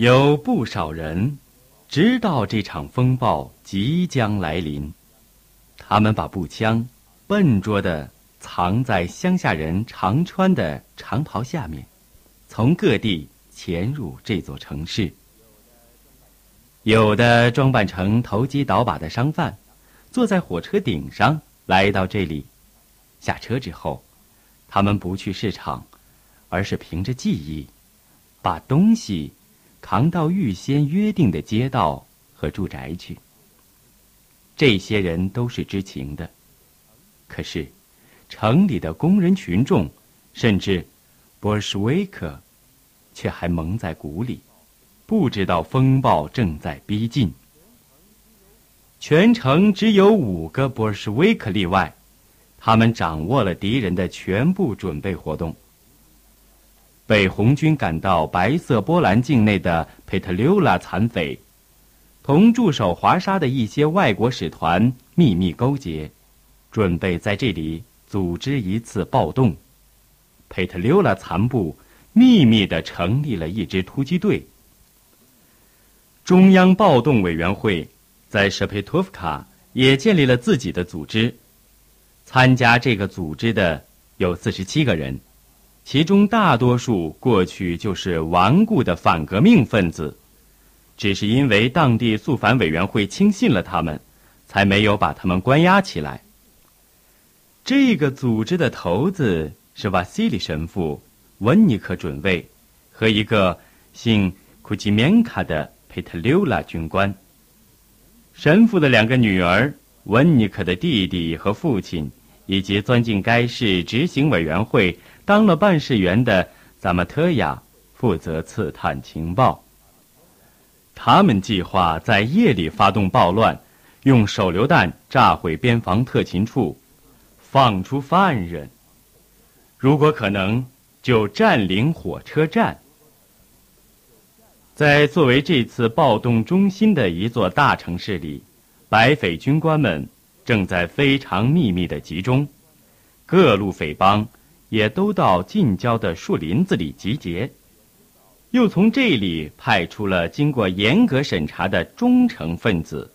有不少人知道这场风暴即将来临，他们把步枪笨拙地藏在乡下人常穿的长袍下面，从各地潜入这座城市。有的装扮成投机倒把的商贩，坐在火车顶上来到这里。下车之后，他们不去市场，而是凭着记忆，把东西扛到预先约定的街道和住宅去。这些人都是知情的，可是城里的工人群众，甚至波尔什维克，却还蒙在鼓里。不知道风暴正在逼近。全城只有五个波尔什维克例外，他们掌握了敌人的全部准备活动。被红军赶到白色波兰境内的佩特留拉残匪，同驻守华沙的一些外国使团秘密勾结，准备在这里组织一次暴动。佩特留拉残部秘密地成立了一支突击队。中央暴动委员会在舍佩托夫卡也建立了自己的组织，参加这个组织的有四十七个人，其中大多数过去就是顽固的反革命分子，只是因为当地肃反委员会轻信了他们，才没有把他们关押起来。这个组织的头子是瓦西里神父、温尼克准尉和一个姓库吉缅卡的。佩特留拉军官，神父的两个女儿，温尼克的弟弟和父亲，以及钻进该市执行委员会当了办事员的萨马特亚，负责刺探情报。他们计划在夜里发动暴乱，用手榴弹炸毁边防特勤处，放出犯人。如果可能，就占领火车站。在作为这次暴动中心的一座大城市里，白匪军官们正在非常秘密的集中，各路匪帮也都到近郊的树林子里集结，又从这里派出了经过严格审查的忠诚分子，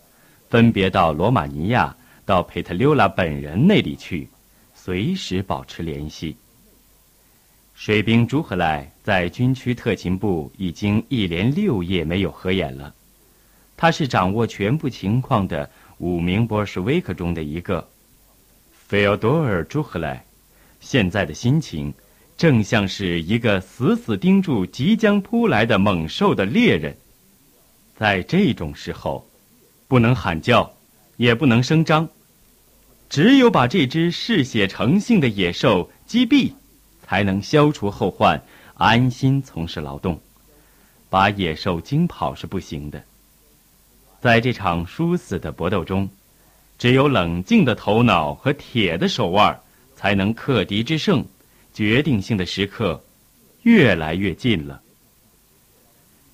分别到罗马尼亚、到佩特留拉本人那里去，随时保持联系。水兵朱赫莱在军区特勤部已经一连六夜没有合眼了。他是掌握全部情况的五名波士威克中的一个。费奥多尔·朱赫莱现在的心情，正像是一个死死盯住即将扑来的猛兽的猎人。在这种时候，不能喊叫，也不能声张，只有把这只嗜血成性的野兽击毙。才能消除后患，安心从事劳动。把野兽惊跑是不行的。在这场殊死的搏斗中，只有冷静的头脑和铁的手腕，才能克敌制胜。决定性的时刻，越来越近了。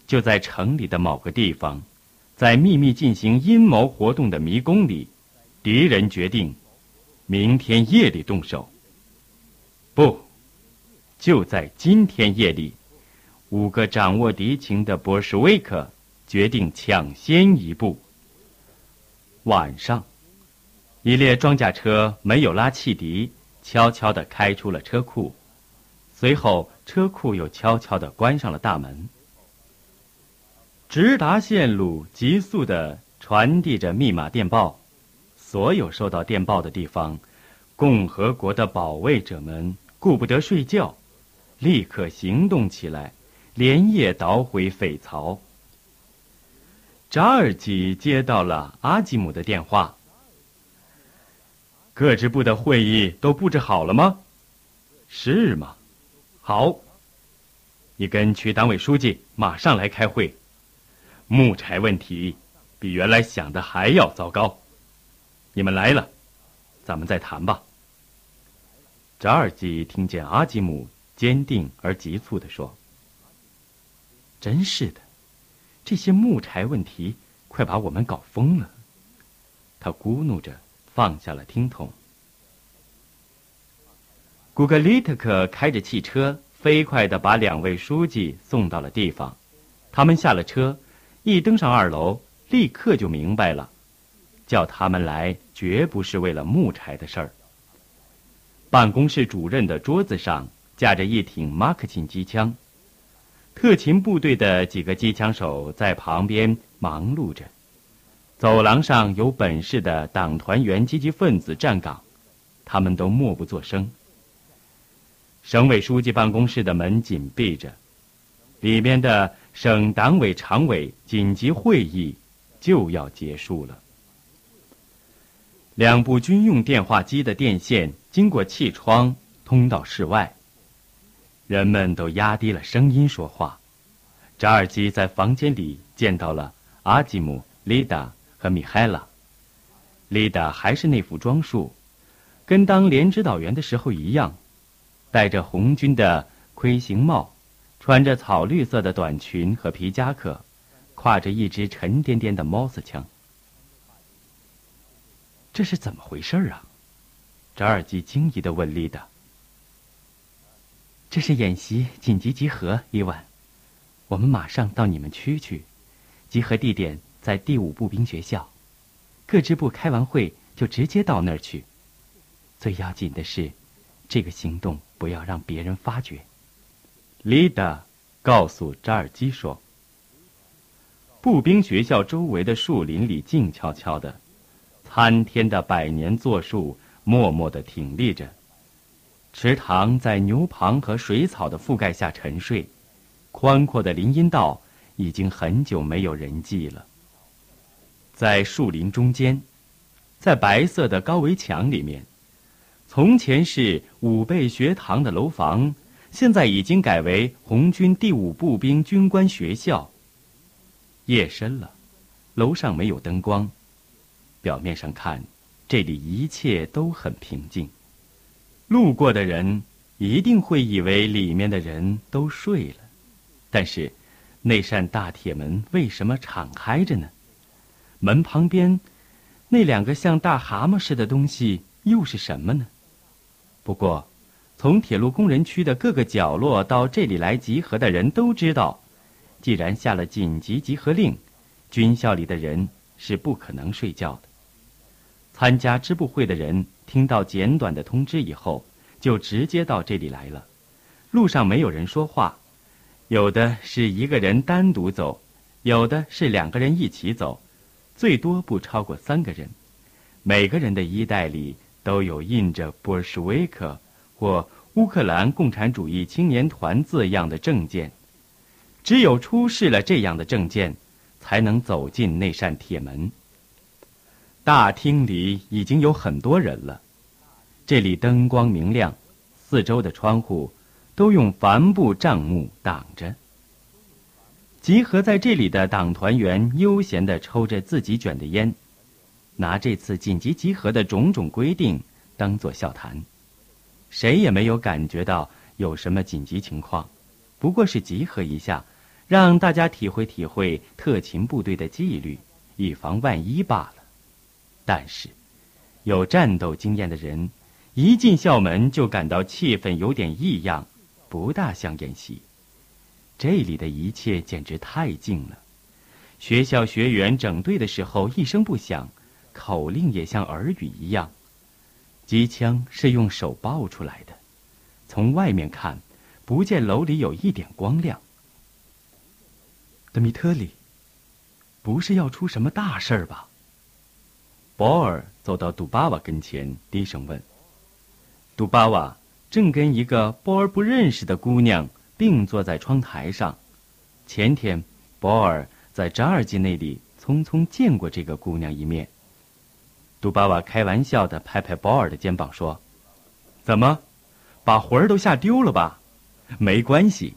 就在城里的某个地方，在秘密进行阴谋活动的迷宫里，敌人决定，明天夜里动手。不。就在今天夜里，五个掌握敌情的波什维克决定抢先一步。晚上，一列装甲车没有拉汽笛，悄悄地开出了车库，随后车库又悄悄地关上了大门。直达线路急速地传递着密码电报，所有收到电报的地方，共和国的保卫者们顾不得睡觉。立刻行动起来，连夜捣毁匪巢。扎尔基接到了阿吉姆的电话。各支部的会议都布置好了吗？是吗？好。你跟区党委书记马上来开会。木柴问题比原来想的还要糟糕。你们来了，咱们再谈吧。扎尔基听见阿吉姆。坚定而急促地说：“真是的，这些木柴问题快把我们搞疯了。”他咕哝着放下了听筒。古格里特克开着汽车，飞快地把两位书记送到了地方。他们下了车，一登上二楼，立刻就明白了，叫他们来绝不是为了木柴的事儿。办公室主任的桌子上架着一挺马克沁机枪，特勤部队的几个机枪手在旁边忙碌着。走廊上有本市的党团员积极分子站岗，他们都默不作声。省委书记办公室的门紧闭着，里面的省党委常委紧急会议就要结束了。两部军用电话机的电线。经过气窗通到室外，人们都压低了声音说话。扎尔基在房间里见到了阿基姆、丽达和米海拉。丽达还是那副装束，跟当连指导员的时候一样，戴着红军的盔形帽，穿着草绿色的短裙和皮夹克，挎着一支沉甸甸的毛瑟枪。这是怎么回事啊？扎尔基惊疑的问丽达：“这是演习紧急集合，伊万，我们马上到你们区去，集合地点在第五步兵学校，各支部开完会就直接到那儿去。最要紧的是，这个行动不要让别人发觉。”丽达告诉扎尔基说：“步兵学校周围的树林里静悄悄的，参天的百年座树。”默默地挺立着，池塘在牛棚和水草的覆盖下沉睡，宽阔的林荫道已经很久没有人迹了。在树林中间，在白色的高围墙里面，从前是武备学堂的楼房，现在已经改为红军第五步兵军官学校。夜深了，楼上没有灯光，表面上看。这里一切都很平静，路过的人一定会以为里面的人都睡了，但是那扇大铁门为什么敞开着呢？门旁边那两个像大蛤蟆似的东西又是什么呢？不过，从铁路工人区的各个角落到这里来集合的人都知道，既然下了紧急集合令，军校里的人是不可能睡觉的。参加支部会的人听到简短的通知以后，就直接到这里来了。路上没有人说话，有的是一个人单独走，有的是两个人一起走，最多不超过三个人。每个人的衣袋里都有印着波尔什维克或乌克兰共产主义青年团字样的证件。只有出示了这样的证件，才能走进那扇铁门。大厅里已经有很多人了，这里灯光明亮，四周的窗户都用帆布帐幕挡着。集合在这里的党团员悠闲地抽着自己卷的烟，拿这次紧急集合的种种规定当作笑谈。谁也没有感觉到有什么紧急情况，不过是集合一下，让大家体会体会特勤部队的纪律，以防万一罢了。但是，有战斗经验的人，一进校门就感到气氛有点异样，不大像演习。这里的一切简直太静了。学校学员整队的时候一声不响，口令也像耳语一样。机枪是用手抱出来的，从外面看，不见楼里有一点光亮。德米特里，不是要出什么大事儿吧？保尔走到杜巴瓦跟前，低声问：“杜巴瓦正跟一个保尔不认识的姑娘并坐在窗台上。前天，保尔在扎尔基那里匆匆见过这个姑娘一面。”杜巴瓦开玩笑的拍拍保尔的肩膀说：“怎么，把魂儿都吓丢了吧？没关系，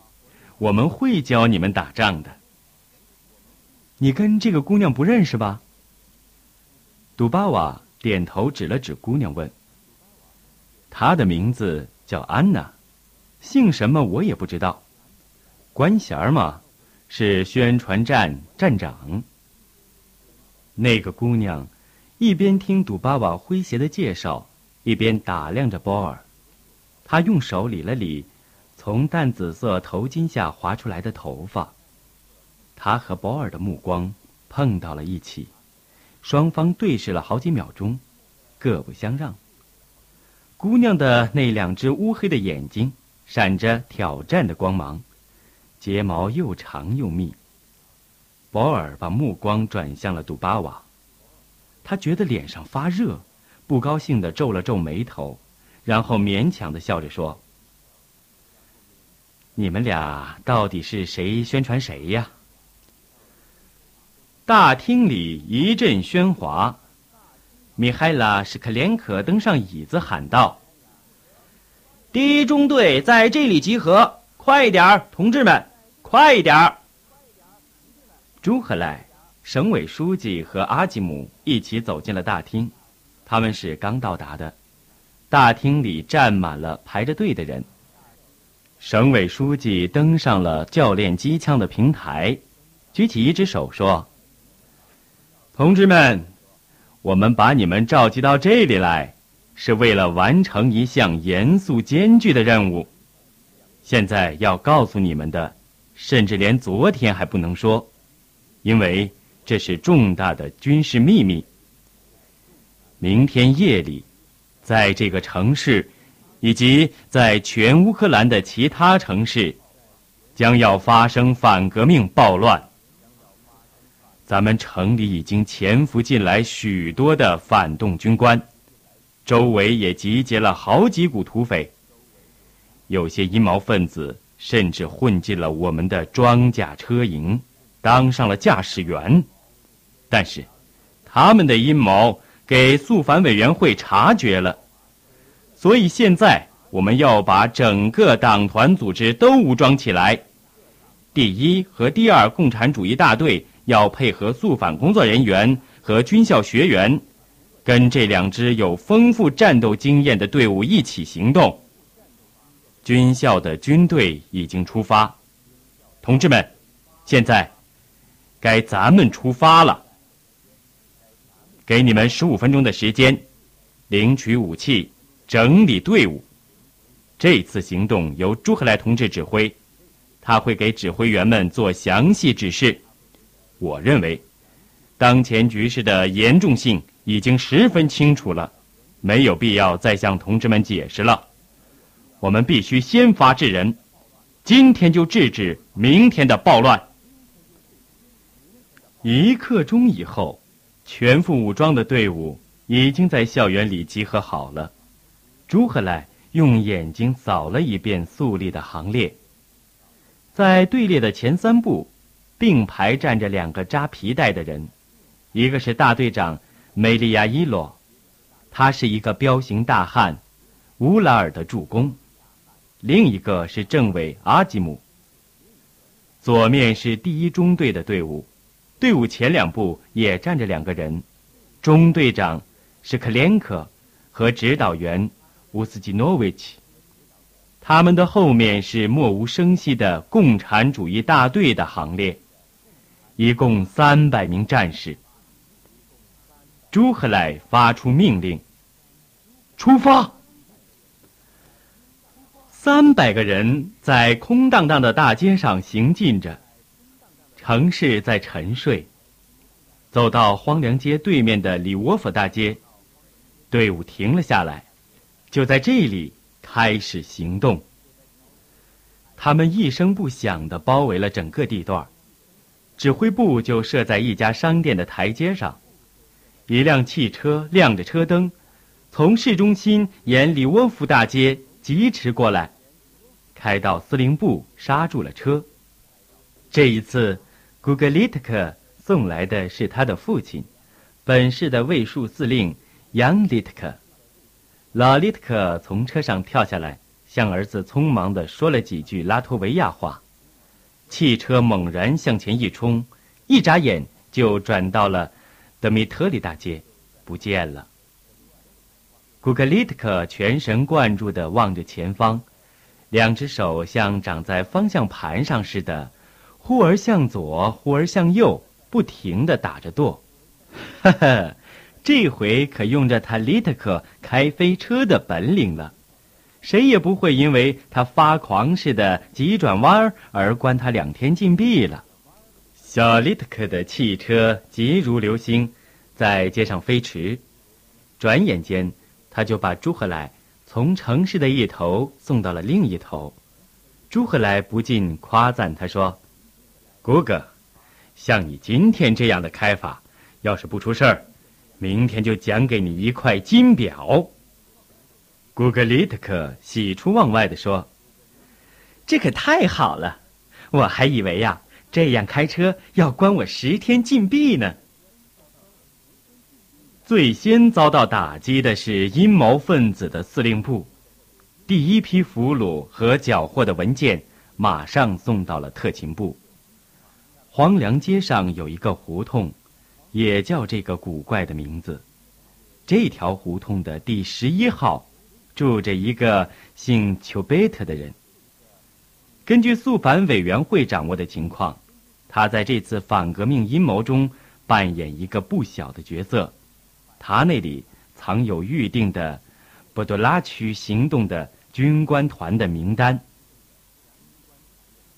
我们会教你们打仗的。你跟这个姑娘不认识吧？”杜巴瓦点头，指了指姑娘，问：“她的名字叫安娜，姓什么我也不知道。官衔嘛，是宣传站站长。”那个姑娘一边听杜巴瓦诙谐的介绍，一边打量着波尔。她用手理了理从淡紫色头巾下滑出来的头发。她和保尔的目光碰到了一起，双方对视了好几秒钟，各不相让。姑娘的那两只乌黑的眼睛闪着挑战的光芒，睫毛又长又密。保尔把目光转向了杜巴瓦，他觉得脸上发热，不高兴地皱了皱眉头，然后勉强地笑着说：“你们俩到底是谁宣传谁呀？”大厅里一阵喧哗。米海拉·史克连科登上椅子喊道：“第一中队在这里集合，快一点儿，同志们，快一点儿！”朱赫莱、省委书记和阿吉姆一起走进了大厅，他们是刚到达的。大厅里站满了排着队的人。省委书记登上了教练机枪的平台，举起一只手说：“同志们。”我们把你们召集到这里来，是为了完成一项严肃艰巨的任务。现在要告诉你们的，甚至连昨天还不能说，因为这是重大的军事秘密。明天夜里，在这个城市，以及在全乌克兰的其他城市，将要发生反革命暴乱。咱们城里已经潜伏进来许多的反动军官，周围也集结了好几股土匪。有些阴谋分子甚至混进了我们的装甲车营，当上了驾驶员。但是，他们的阴谋给肃反委员会察觉了，所以现在我们要把整个党团组织都武装起来。第一和第二共产主义大队。要配合肃反工作人员和军校学员，跟这两支有丰富战斗经验的队伍一起行动。军校的军队已经出发，同志们，现在该咱们出发了。给你们十五分钟的时间，领取武器，整理队伍。这次行动由朱赫来同志指挥，他会给指挥员们做详细指示。我认为，当前局势的严重性已经十分清楚了，没有必要再向同志们解释了。我们必须先发制人，今天就制止明天的暴乱。一刻钟以后，全副武装的队伍已经在校园里集合好了。朱赫来用眼睛扫了一遍肃立的行列，在队列的前三步。并排站着两个扎皮带的人，一个是大队长梅利亚伊洛，他是一个彪形大汉，乌拉尔的助攻；另一个是政委阿吉姆。左面是第一中队的队伍，队伍前两步也站着两个人，中队长是克连科和指导员乌斯基诺维奇。他们的后面是默无声息的共产主义大队的行列。一共三百名战士。朱赫来发出命令：“出发！”三百个人在空荡荡的大街上行进着，城市在沉睡。走到荒凉街对面的里沃夫大街，队伍停了下来，就在这里开始行动。他们一声不响地包围了整个地段。指挥部就设在一家商店的台阶上，一辆汽车亮着车灯，从市中心沿里沃夫大街疾驰过来，开到司令部刹住了车。这一次，古格里特克送来的是他的父亲，本市的卫戍司令杨利特克。老利特克从车上跳下来，向儿子匆忙地说了几句拉脱维亚话。汽车猛然向前一冲，一眨眼就转到了德米特里大街，不见了。古格里特克全神贯注地望着前方，两只手像长在方向盘上似的，忽而向左，忽而向右，不停地打着舵。哈哈，这回可用着他里特克开飞车的本领了。谁也不会因为他发狂似的急转弯而关他两天禁闭了。小利特克的汽车急如流星，在街上飞驰。转眼间，他就把朱赫来从城市的一头送到了另一头。朱赫来不禁夸赞他说：“古格，像你今天这样的开法，要是不出事儿，明天就奖给你一块金表。”古格里特克喜出望外地说：“这可太好了！我还以为呀，这样开车要关我十天禁闭呢。”最先遭到打击的是阴谋分子的司令部，第一批俘虏和缴获的文件马上送到了特勤部。黄梁街上有一个胡同，也叫这个古怪的名字。这条胡同的第十一号，住着一个姓丘贝特的人。根据肃反委员会掌握的情况，他在这次反革命阴谋中扮演一个不小的角色。他那里藏有预定的波多拉区行动的军官团的名单。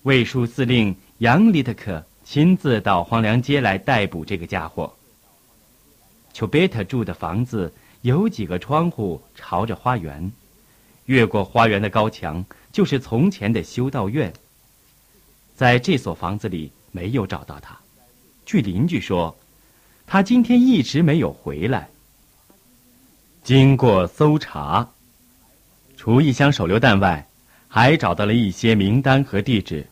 卫戍司令杨利特克亲自到荒凉街来逮捕这个家伙。丘贝特住的房子有几个窗户朝着花园，越过花园的高墙就是从前的修道院。在这所房子里没有找到他，据邻居说，他今天一直没有回来。经过搜查，除一箱手榴弹外，还找到了一些名单和地址。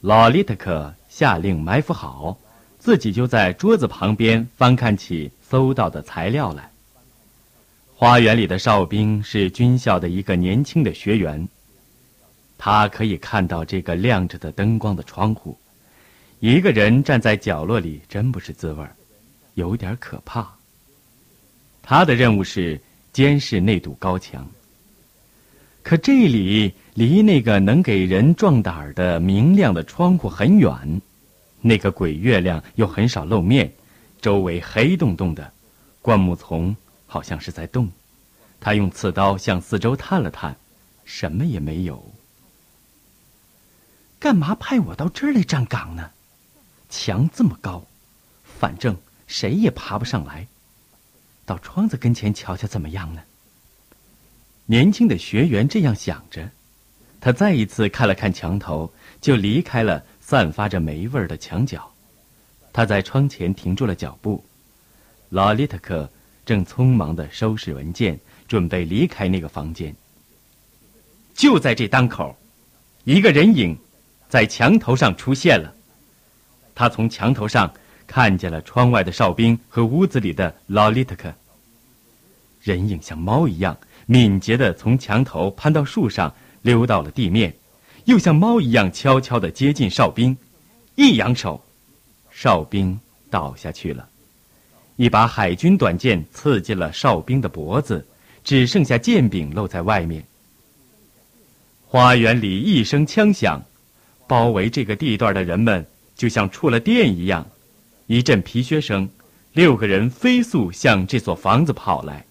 老利特克下令埋伏好，自己就在桌子旁边翻看起搜到的材料来。花园里的哨兵是军校的一个年轻的学员，他可以看到这个亮着的灯光的窗户。一个人站在角落里，真不是滋味，有点可怕。他的任务是监视那堵高墙。可这里离那个能给人壮胆的明亮的窗户很远，那个鬼月亮又很少露面，周围黑洞洞的，灌木丛好像是在动。他用刺刀向四周探了探，什么也没有。干嘛派我到这儿来站岗呢？墙这么高，反正谁也爬不上来。到窗子跟前瞧瞧怎么样呢？年轻的学员这样想着，他再一次看了看墙头，就离开了散发着霉味儿的墙角。他在窗前停住了脚步。老利特克正匆忙的收拾文件，准备离开那个房间。就在这当口，一个人影在墙头上出现了。他从墙头上。看见了窗外的哨兵和屋子里的劳利特克。人影像猫一样敏捷地从墙头攀到树上，溜到了地面，又像猫一样悄悄地接近哨兵，一扬手，哨兵倒下去了。一把海军短剑刺进了哨兵的脖子，只剩下剑柄露在外面。花园里一声枪响，包围这个地段的人们就像触了电一样。一阵皮靴声，六个人飞速向这所房子跑来。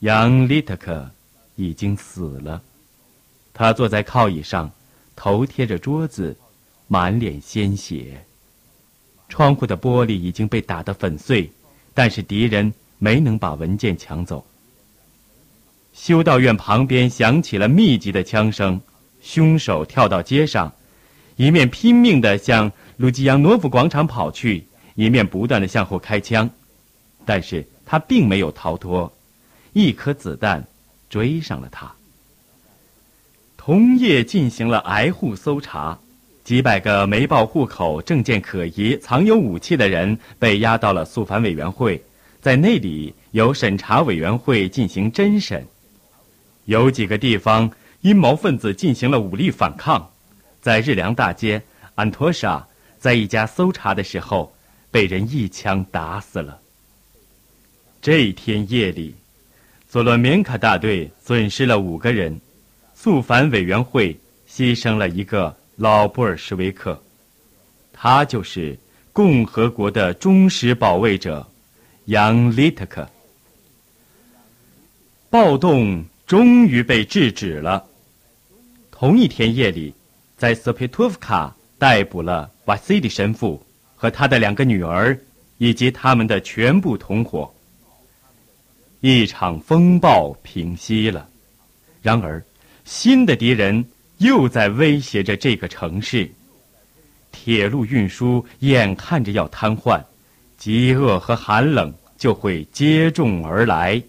杨利特克已经死了，他坐在靠椅上，头贴着桌子，满脸鲜血。窗户的玻璃已经被打得粉碎，但是敌人没能把文件抢走。修道院旁边响起了密集的枪声，凶手跳到街上，一面拼命地向。卢基扬诺夫广场跑去，一面不断的向后开枪，但是他并没有逃脱，一颗子弹追上了他。同夜进行了挨户搜查，几百个没报户口、证件可疑、藏有武器的人被押到了肃反委员会，在那里由审查委员会进行侦审。有几个地方阴谋分子进行了武力反抗，在日粮大街安托沙。在一家搜查的时候，被人一枪打死了。这一天夜里，佐罗缅卡大队损失了五个人，肃反委员会牺牲了一个老布尔什维克，他就是共和国的忠实保卫者杨利特克。暴动终于被制止了。同一天夜里，在斯佩托夫卡逮捕了。瓦西里神父和他的两个女儿，以及他们的全部同伙。一场风暴平息了，然而，新的敌人又在威胁着这个城市。铁路运输眼看着要瘫痪，饥饿和寒冷就会接踵而来。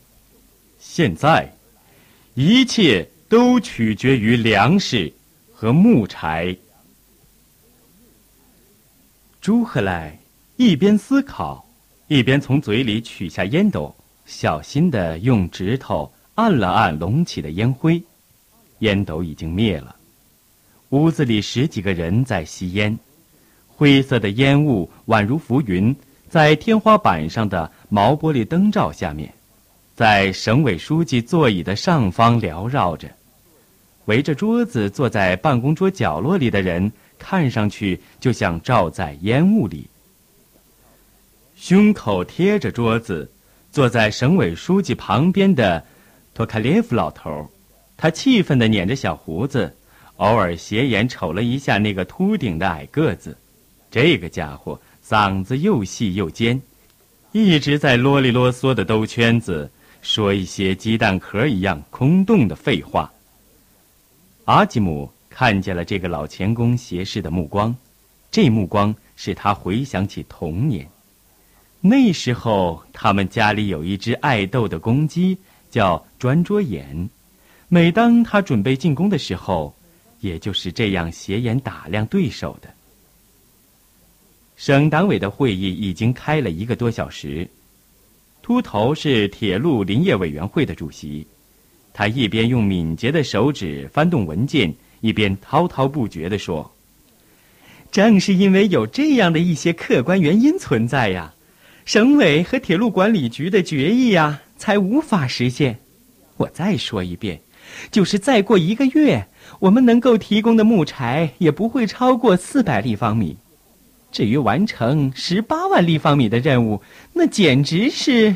现在，一切都取决于粮食和木柴。朱赫来一边思考，一边从嘴里取下烟斗，小心地用指头按了按隆起的烟灰。烟斗已经灭了，屋子里十几个人在吸烟。灰色的烟雾宛如浮云，在天花板上的毛玻璃灯罩下面，在省委书记座椅的上方缭绕着。围着桌子坐在办公桌角落里的人，看上去就像罩在烟雾里。胸口贴着桌子，坐在省委书记旁边的托卡列夫老头，他气愤地捻着小胡子，偶尔斜眼瞅了一下那个秃顶的矮个子。这个家伙嗓子又细又尖，一直在啰里啰嗦的兜圈子，说一些鸡蛋壳一样空洞的废话。阿吉姆看见了这个老钳工斜视的目光，这目光使他回想起童年。那时候，他们家里有一只爱斗的公鸡，叫专捉眼。每当他准备进攻的时候，也就是这样斜眼打量对手的。省党委的会议已经开了一个多小时。秃头是铁路林业委员会的主席，他一边用敏捷的手指翻动文件，一边滔滔不绝地说：“正是因为有这样的一些客观原因存在呀，省委和铁路管理局的决议呀，才无法实现。我再说一遍，就是再过一个月，我们能够提供的木柴也不会超过四百立方米。”至于完成十八万立方米的任务，那简直是……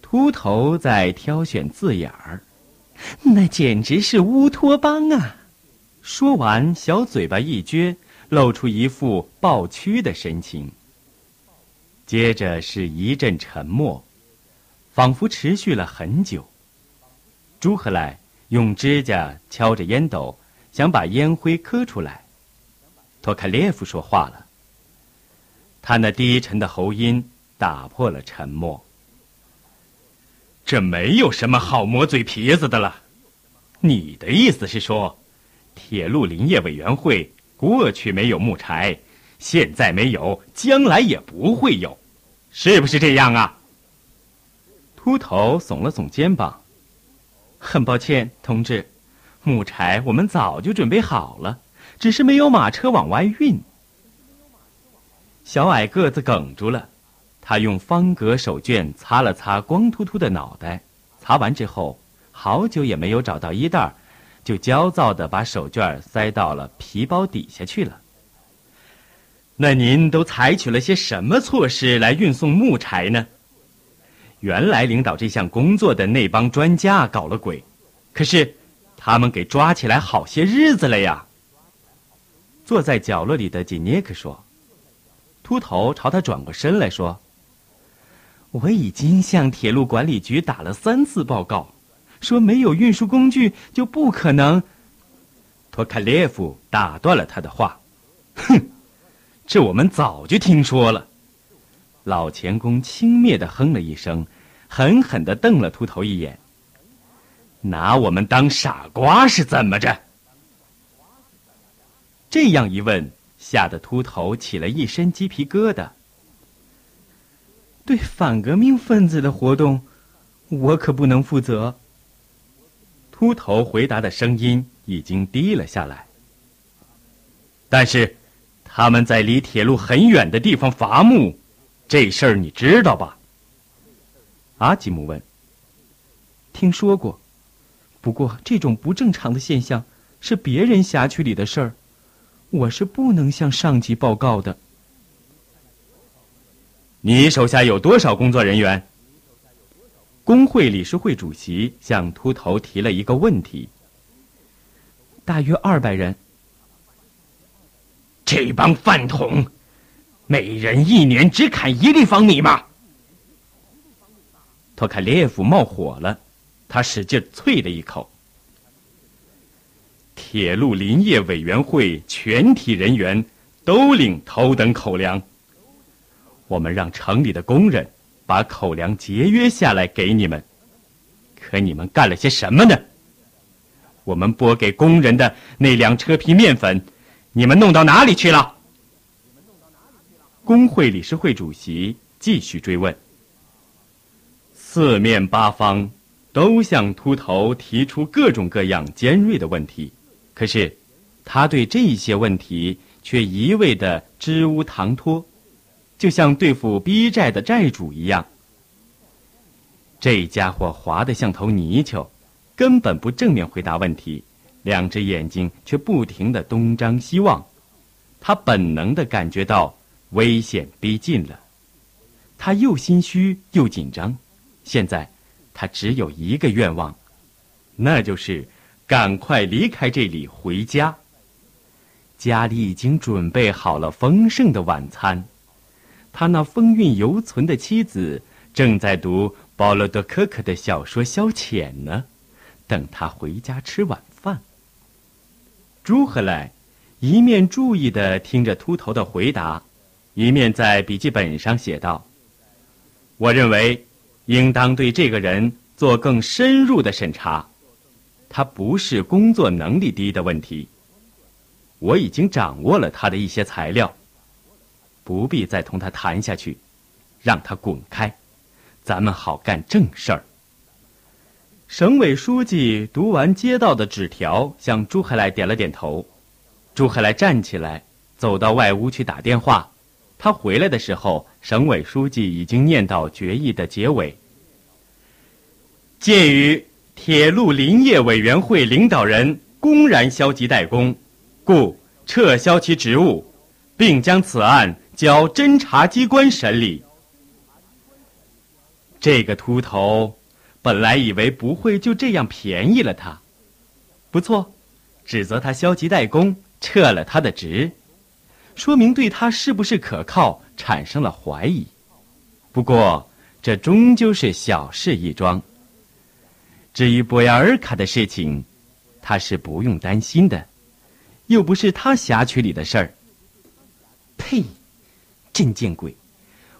秃头在挑选字眼儿，那简直是乌托邦啊！说完，小嘴巴一撅，露出一副抱屈的神情。接着是一阵沉默，仿佛持续了很久。朱赫来用指甲敲着烟斗，想把烟灰磕出来。托卡列夫说话了。他那低沉的喉音打破了沉默。这没有什么好磨嘴皮子的了。你的意思是说，铁路林业委员会过去没有木柴，现在没有，将来也不会有，是不是这样啊？秃头耸了耸肩膀。很抱歉，同志，木柴我们早就准备好了，只是没有马车往外运。小矮个子哽住了，他用方格手绢擦了擦光秃秃的脑袋，擦完之后，好久也没有找到衣袋，就焦躁地把手绢塞到了皮包底下去了。那您都采取了些什么措施来运送木柴呢？原来领导这项工作的那帮专家搞了鬼，可是他们给抓起来好些日子了呀。坐在角落里的吉涅克说。秃头朝他转过身来说：“我已经向铁路管理局打了三次报告，说没有运输工具就不可能。”托卡列夫打断了他的话：“哼，这我们早就听说了。”老钳工轻蔑的哼了一声，狠狠的瞪了秃头一眼：“拿我们当傻瓜是怎么着？”这样一问。吓得秃头起了一身鸡皮疙瘩。对反革命分子的活动，我可不能负责。秃头回答的声音已经低了下来。但是，他们在离铁路很远的地方伐木，这事儿你知道吧？阿吉姆问。听说过，不过这种不正常的现象是别人辖区里的事儿。我是不能向上级报告的。你手下有多少工作人员？工会理事会主席向秃头提了一个问题。大约二百人。这帮饭桶，每人一年只砍一立方米吗？托卡列夫冒火了，他使劲啐了一口。铁路林业委员会全体人员都领头等口粮。我们让城里的工人把口粮节约下来给你们，可你们干了些什么呢？我们拨给工人的那两车皮面粉，你们弄到哪里去了？工会理事会主席继续追问。四面八方都向秃头提出各种各样尖锐的问题，可是他对这些问题却一味的支吾搪托，就像对付逼债的债主一样。这家伙滑得像头泥鳅。根本不正面回答问题，两只眼睛却不停的东张西望。他本能的感觉到危险逼近了，他又心虚又紧张。现在，他只有一个愿望，那就是赶快离开这里回家。家里已经准备好了丰盛的晚餐，他那风韵犹存的妻子正在读保罗德科克的小说消遣呢。等他回家吃晚饭。朱赫莱一面注意的听着秃头的回答，一面在笔记本上写道：“我认为，应当对这个人做更深入的审查。他不是工作能力低的问题。我已经掌握了他的一些材料，不必再同他谈下去，让他滚开，咱们好干正事儿。”省委书记读完接到的纸条，向朱海来点了点头。朱海来站起来，走到外屋去打电话。他回来的时候，省委书记已经念到决议的结尾。鉴于铁路林业委员会领导人公然消极怠工，故撤销其职务，并将此案交侦查机关审理。这个秃头。本来以为不会就这样便宜了他，不错，指责他消极怠工，撤了他的职，说明对他是不是可靠产生了怀疑。不过这终究是小事一桩。至于博亚尔卡的事情，他是不用担心的，又不是他辖区里的事儿。呸！真见鬼！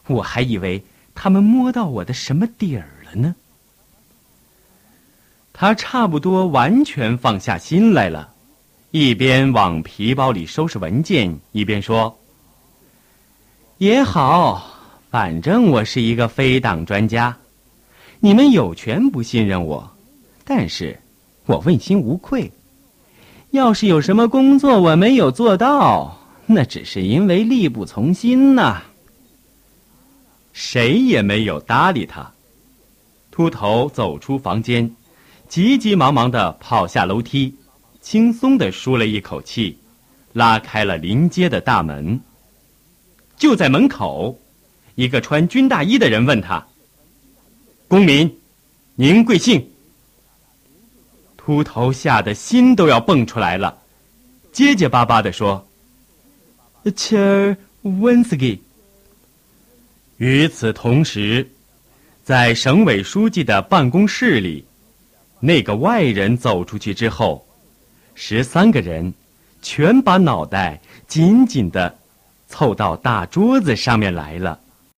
我还以为他们摸到我的什么底儿了呢。他差不多完全放下心来了，一边往皮包里收拾文件，一边说：“也好，反正我是一个非党专家，你们有权不信任我，但是，我问心无愧。要是有什么工作我没有做到，那只是因为力不从心呐。”谁也没有搭理他。秃头走出房间。急急忙忙的跑下楼梯，轻松的舒了一口气，拉开了临街的大门。就在门口，一个穿军大衣的人问他：“公民，您贵姓？”秃头吓得心都要蹦出来了，结结巴巴地说：“切尔温斯基。”与此同时，在省委书记的办公室里。那个外人走出去之后，十三个人全把脑袋紧紧的凑到大桌子上面来了。